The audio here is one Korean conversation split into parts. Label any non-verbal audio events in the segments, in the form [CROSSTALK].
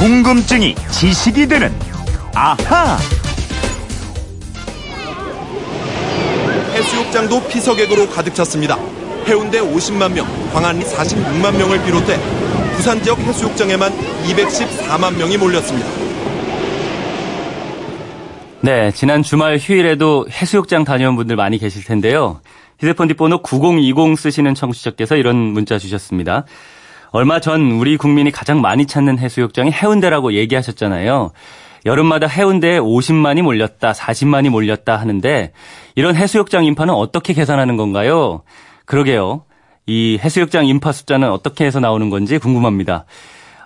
궁금증이 지식이 되는 아하. 해수욕장도 피서객으로 가득 찼습니다. 해운대 50만 명, 광안리 46만 명을 비롯해 부산 지역 해수욕장에만 214만 명이 몰렸습니다. 네, 지난 주말 휴일에도 해수욕장 다녀온 분들 많이 계실 텐데요. 휴대폰 뒷번호 9020 쓰시는 청취자께서 이런 문자 주셨습니다. 얼마 전 우리 국민이 가장 많이 찾는 해수욕장이 해운대라고 얘기하셨잖아요. 여름마다 해운대에 50만이 몰렸다, 40만이 몰렸다 하는데 이런 해수욕장 인파는 어떻게 계산하는 건가요? 그러게요. 이 해수욕장 인파 숫자는 어떻게 해서 나오는 건지 궁금합니다.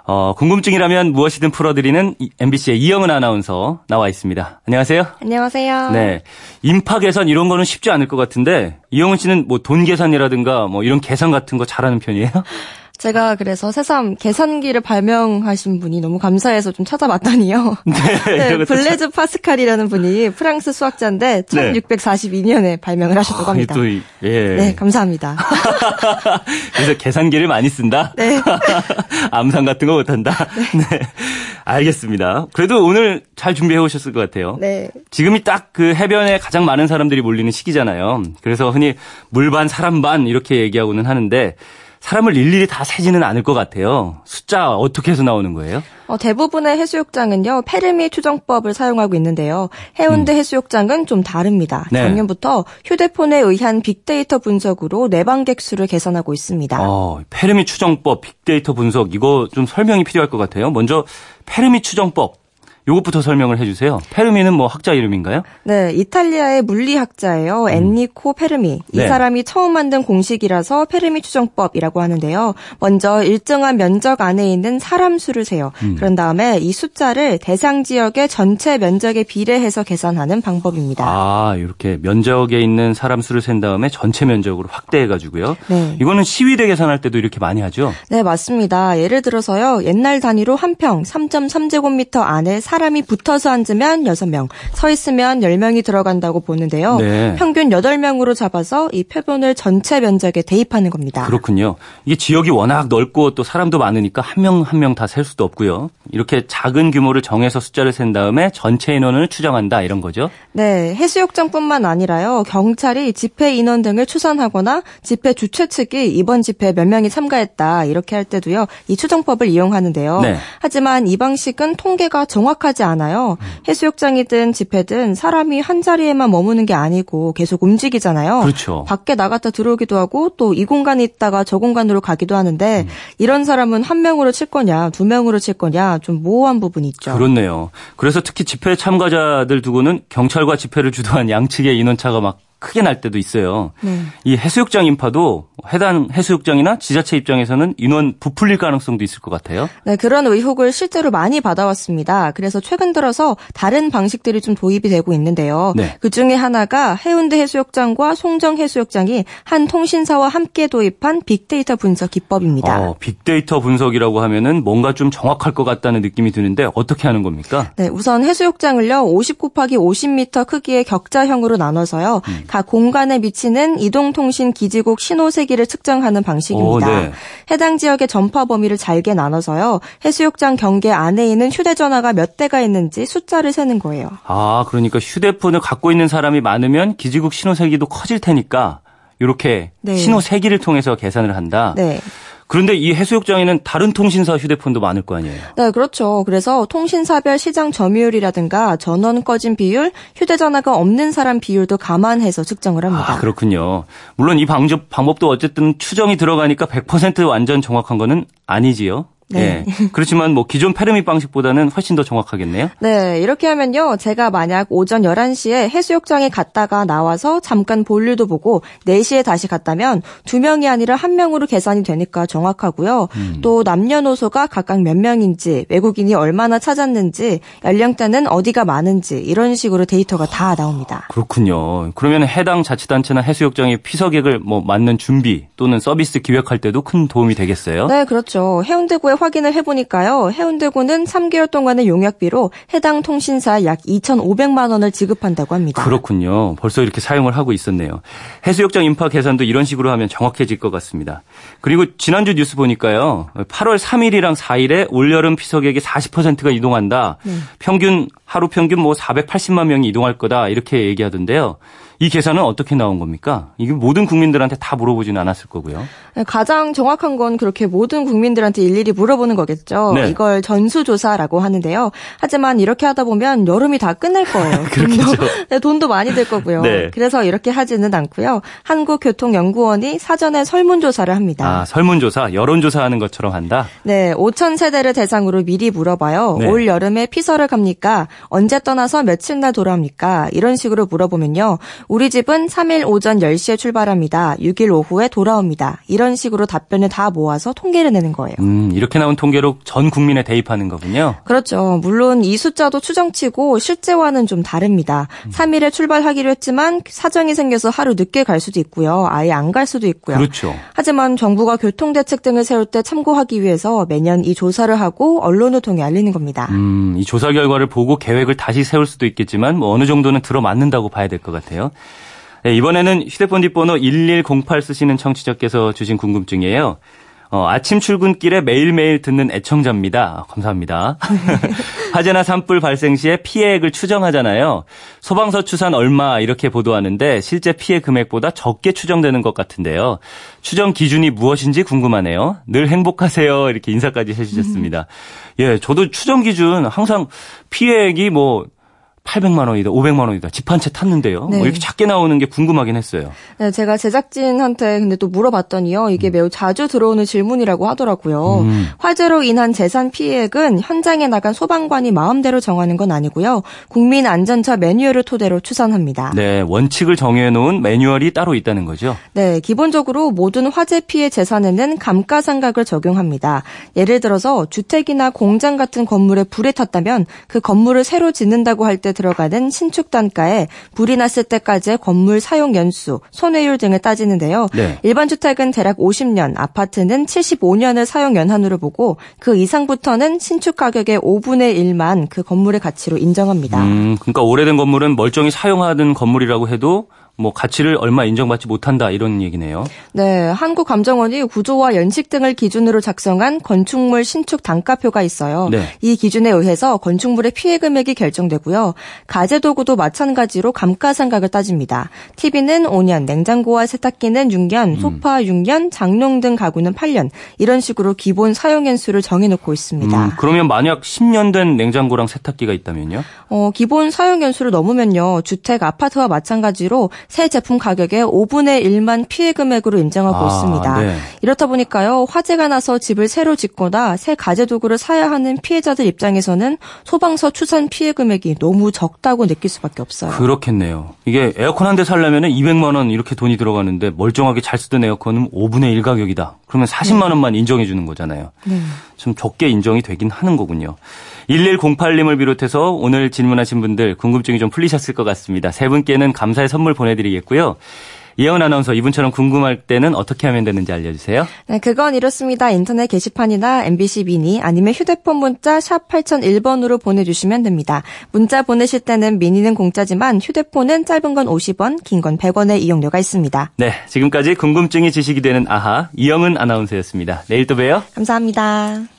어, 궁금증이라면 무엇이든 풀어드리는 MBC의 이영은 아나운서 나와 있습니다. 안녕하세요. 안녕하세요. 네. 인파 계산 이런 거는 쉽지 않을 것 같은데 이영은 씨는 뭐 돈 계산이라든가 뭐 이런 계산 같은 거 잘하는 편이에요? [LAUGHS] 제가 그래서 새삼 계산기를 발명하신 분이 너무 감사해서 좀 찾아봤더니요. [LAUGHS] 네. 네, 이것도 블레즈 파스칼이라는 분이 프랑스 수학자인데 1642년에 발명을 하셨다고 합니다. 아, 또 이- 예. 네, 감사합니다. [LAUGHS] 그래서 계산기를 많이 쓴다? 네. [LAUGHS] 암산 같은 거 못한다? 네. 알겠습니다. 그래도 오늘 잘 준비해 오셨을 것 같아요. 네. 지금이 딱 그 해변에 가장 많은 사람들이 몰리는 시기잖아요. 그래서 흔히 물 반 사람 반 이렇게 얘기하고는 하는데 사람을 일일이 다 세지는 않을 것 같아요. 숫자 어떻게 해서 나오는 거예요? 어, 대부분의 해수욕장은요, 페르미 추정법을 사용하고 있는데요. 해운대 해수욕장은 좀 다릅니다. 음. 네. 작년부터 휴대폰에 의한 빅데이터 분석으로 내방객 수를 계산하고 있습니다. 어, 페르미 추정법, 빅데이터 분석 이거 좀 설명이 필요할 것 같아요. 먼저 페르미 추정법 요것부터 설명을 해주세요. 페르미는 뭐 학자 이름인가요? 네, 이탈리아의 물리학자예요. 엔리코 페르미. 이 네. 사람이 처음 만든 공식이라서 페르미 추정법이라고 하는데요. 먼저 일정한 면적 안에 있는 사람 수를 세요. 음. 그런 다음에 이 숫자를 대상 지역의 전체 면적에 비례해서 계산하는 방법입니다. 아, 이렇게 면적에 있는 사람 수를 센 다음에 전체 면적으로 확대해가지고요. 네. 이거는 시위대 계산할 때도 이렇게 많이 하죠. 네, 맞습니다. 예를 들어서요. 옛날 단위로 한 평 3.3제곱미터 안에 사람이 붙어서 앉으면 6명, 서 있으면 10명이 들어간다고 보는데요. 네. 평균 8명으로 잡아서 이 표본을 전체 면적에 대입하는 겁니다. 그렇군요. 이게 지역이 워낙 넓고 또 사람도 많으니까 한 명 한 명 다 셀 수도 없고요. 이렇게 작은 규모를 정해서 숫자를 센 다음에 전체 인원을 추정한다 이런 거죠. 네, 해수욕장뿐만 아니라요. 경찰이 집회 인원 등을 추산하거나 집회 주최 측이 이번 집회에 몇 명이 참가했다 이렇게 할 때도요. 이 추정법을 이용하는데요. 네. 하지만 이 방식은 통계가 정확 하지 않아요. 해수욕장이든 집회든 사람이 한 자리에만 머무는 게 아니고 계속 움직이잖아요. 그렇죠. 밖에 나갔다 들어오기도 하고 또 이 공간에 있다가 저 공간으로 가기도 하는데 음. 이런 사람은 한 명으로 칠 거냐, 두 명으로 칠 거냐 좀 모호한 부분이 있죠. 그렇네요. 그래서 특히 집회 참가자들 두고는 경찰과 집회를 주도한 양측의 인원차가 막 크게 날 때도 있어요. 네. 이 해수욕장 인파도 해당 해수욕장이나 지자체 입장에서는 인원 부풀릴 가능성도 있을 것 같아요. 네, 그런 의혹을 실제로 많이 받아왔습니다. 그래서 최근 들어서 다른 방식들이 좀 도입이 되고 있는데요. 네. 그 중에 하나가 해운대 해수욕장과 송정 해수욕장이 한 통신사와 함께 도입한 빅데이터 분석 기법입니다. 어, 빅데이터 분석이라고 하면은 뭔가 좀 정확할 것 같다는 느낌이 드는데 어떻게 하는 겁니까? 네, 우선 해수욕장을요, 50 곱하기 50m 크기의 격자형으로 나눠서요, 음. 각 공간에 비치는 이동통신 기지국 신호 세기를 측정하는 방식입니다. 오, 네. 해당 지역의 전파 범위를 잘게 나눠서요, 해수욕장 경계 안에 있는 휴대전화가 몇 대가 있는지 숫자를 세는 거예요. 아, 그러니까 휴대폰을 갖고 있는 사람이 많으면 기지국 신호 세기도 커질 테니까 이렇게 네. 신호 세기를 통해서 계산을 한다. 네. 그런데 이 해수욕장에는 다른 통신사 휴대폰도 많을 거 아니에요. 네, 그렇죠. 그래서 통신사별 시장 점유율이라든가 전원 꺼진 비율, 휴대전화가 없는 사람 비율도 감안해서 측정을 합니다. 아, 그렇군요. 물론 이 방법, 방법도 어쨌든 추정이 들어가니까 100% 완전 정확한 거는 아니지요. 네. 예. 그렇지만 뭐 기존 페르미 방식보다는 훨씬 더 정확하겠네요. 네, 이렇게 하면요. 제가 만약 오전 11시에 해수욕장에 갔다가 나와서 잠깐 볼일도 보고 4시에 다시 갔다면 두 명이 아니라 한 명으로 계산이 되니까 정확하고요. 음. 또 남녀노소가 각각 몇 명인지, 외국인이 얼마나 찾았는지, 연령대는 어디가 많은지 이런 식으로 데이터가 다 나옵니다. 그렇군요. 그러면 해당 자치단체나 해수욕장의 피서객을 뭐 맞는 준비 또는 서비스 기획할 때도 큰 도움이 되겠어요. 네, 그렇죠. 해운대구에 금액을 확인을 해보니까요. 해운대구는 3개월 동안의 용역비로 해당 통신사 약 2,500만 원을 지급한다고 합니다. 그렇군요. 벌써 이렇게 사용을 하고 있었네요. 해수욕장 인파 계산도 이런 식으로 하면 정확해질 것 같습니다. 그리고 지난주 뉴스 보니까요. 8월 3일이랑 4일에 올여름 피서객의 40%가 이동한다. 네. 평균 하루 평균 뭐 480만 명이 이동할 거다 이렇게 얘기하던데요. 이 계산은 어떻게 나온 겁니까? 이게 모든 국민들한테 다 물어보지는 않았을 거고요. 네, 가장 정확한 건 그렇게 모든 국민들한테 일일이 물어보는 거겠죠. 네. 이걸 전수조사라고 하는데요. 하지만 이렇게 하다 보면 여름이 다 끝날 거예요. [LAUGHS] 돈도, 네, 돈도 많이 들 거고요. 네. 그래서 이렇게 하지는 않고요. 한국교통연구원이 사전에 설문조사를 합니다. 아, 설문조사? 여론조사하는 것처럼 한다? 네, 5천 세대를 대상으로 미리 물어봐요. 네. 올 여름에 피서를 갑니까? 언제 떠나서 며칠 날 돌아옵니까? 이런 식으로 물어보면요. 우리 집은 3일 오전 10시에 출발합니다. 6일 오후에 돌아옵니다. 이런 식으로 답변을 다 모아서 통계를 내는 거예요. 음, 이렇게 나온 통계로 전 국민에 대입하는 거군요. 그렇죠. 물론 이 숫자도 추정치고 실제와는 좀 다릅니다. 음. 3일에 출발하기로 했지만 사정이 생겨서 하루 늦게 갈 수도 있고요. 아예 안 갈 수도 있고요. 그렇죠. 하지만 정부가 교통대책 등을 세울 때 참고하기 위해서 매년 이 조사를 하고 언론을 통해 알리는 겁니다. 음, 이 조사 결과를 보고 계획을 다시 세울 수도 있겠지만 뭐 어느 정도는 들어맞는다고 봐야 될 것 같아요. 네, 이번에는 휴대폰 뒷번호 1108 쓰시는 청취자께서 주신 궁금증이에요. 어, 아침 출근길에 매일매일 듣는 애청자입니다. 감사합니다. [LAUGHS] 화재나 산불 발생 시에 피해액을 추정하잖아요. 소방서 추산 얼마 이렇게 보도하는데 실제 피해 금액보다 적게 추정되는 것 같은데요. 추정 기준이 무엇인지 궁금하네요. 늘 행복하세요. 이렇게 인사까지 해주셨습니다. 예, 저도 추정 기준 항상 피해액이 뭐 800만 원이다, 500만 원이다. 집 한 채 탔는데요. 네. 뭐 이렇게 작게 나오는 게 궁금하긴 했어요. 네, 제가 제작진한테 근데 또 물어봤더니요. 이게 음. 매우 자주 들어오는 질문이라고 하더라고요. 음. 화재로 인한 재산 피해액은 현장에 나간 소방관이 마음대로 정하는 건 아니고요. 국민 안전처 매뉴얼을 토대로 추산합니다. 네, 원칙을 정해 놓은 매뉴얼이 따로 있다는 거죠. 네, 기본적으로 모든 화재 피해 재산에는 감가상각을 적용합니다. 예를 들어서 주택이나 공장 같은 건물에 불에 탔다면 그 건물을 새로 짓는다고 할때 들어가는 신축 단가에 불이 났을 때까지의 건물 사용 연수, 손해율 등을 따지는데요. 네. 일반 주택은 대략 50년, 아파트는 75년을 사용 연한으로 보고 그 이상부터는 신축 가격의 5분의 1만 그 건물의 가치로 인정합니다. 음, 그러니까 오래된 건물은 멀쩡히 사용하던 건물이라고 해도 뭐 가치를 얼마 인정받지 못한다 이런 얘기네요. 네, 한국감정원이 구조와 연식 등을 기준으로 작성한 건축물 신축 단가표가 있어요. 네. 이 기준에 의해서 건축물의 피해 금액이 결정되고요. 가재 도구도 마찬가지로 감가상각을 따집니다. TV는 5년, 냉장고와 세탁기는 6년, 음. 소파 6년, 장롱 등 가구는 8년 이런 식으로 기본 사용 연수를 정해놓고 있습니다. 음, 그러면 만약 10년 된 냉장고랑 세탁기가 있다면요? 어, 기본 사용 연수를 넘으면요, 주택, 아파트와 마찬가지로 새 제품 가격의 5분의 1만 피해 금액으로 인정하고 아, 있습니다. 네. 이렇다 보니까요. 화재가 나서 집을 새로 짓거나 새 가재 도구를 사야 하는 피해자들 입장에서는 소방서 추산 피해 금액이 너무 적다고 느낄 수밖에 없어요. 그렇겠네요. 이게 에어컨 한 대 살려면 200만 원 이렇게 돈이 들어가는데 멀쩡하게 잘 쓰던 에어컨은 5분의 1 가격이다. 그러면 40만 원만 인정해 주는 거잖아요. 네. 좀 적게 인정이 되긴 하는 거군요. 1108님을 비롯해서 오늘 질문하신 분들 궁금증이 좀 풀리셨을 것 같습니다. 세 분께는 감사의 선물 보내 드리겠고요. 이혜원 아나운서 이분처럼 궁금할 때는 어떻게 하면 되는지 알려주세요. 네, 그건 이렇습니다. 인터넷 게시판이나 MBC 미니 아니면 휴대폰 문자 샵 8001번으로 보내주시면 됩니다. 문자 보내실 때는 미니는 공짜지만 휴대폰은 짧은 건 50원, 긴 건 100원의 이용료가 있습니다. 네, 지금까지 궁금증이 지식이 되는 아하 이영은 아나운서였습니다. 내일 또 봬요. 감사합니다.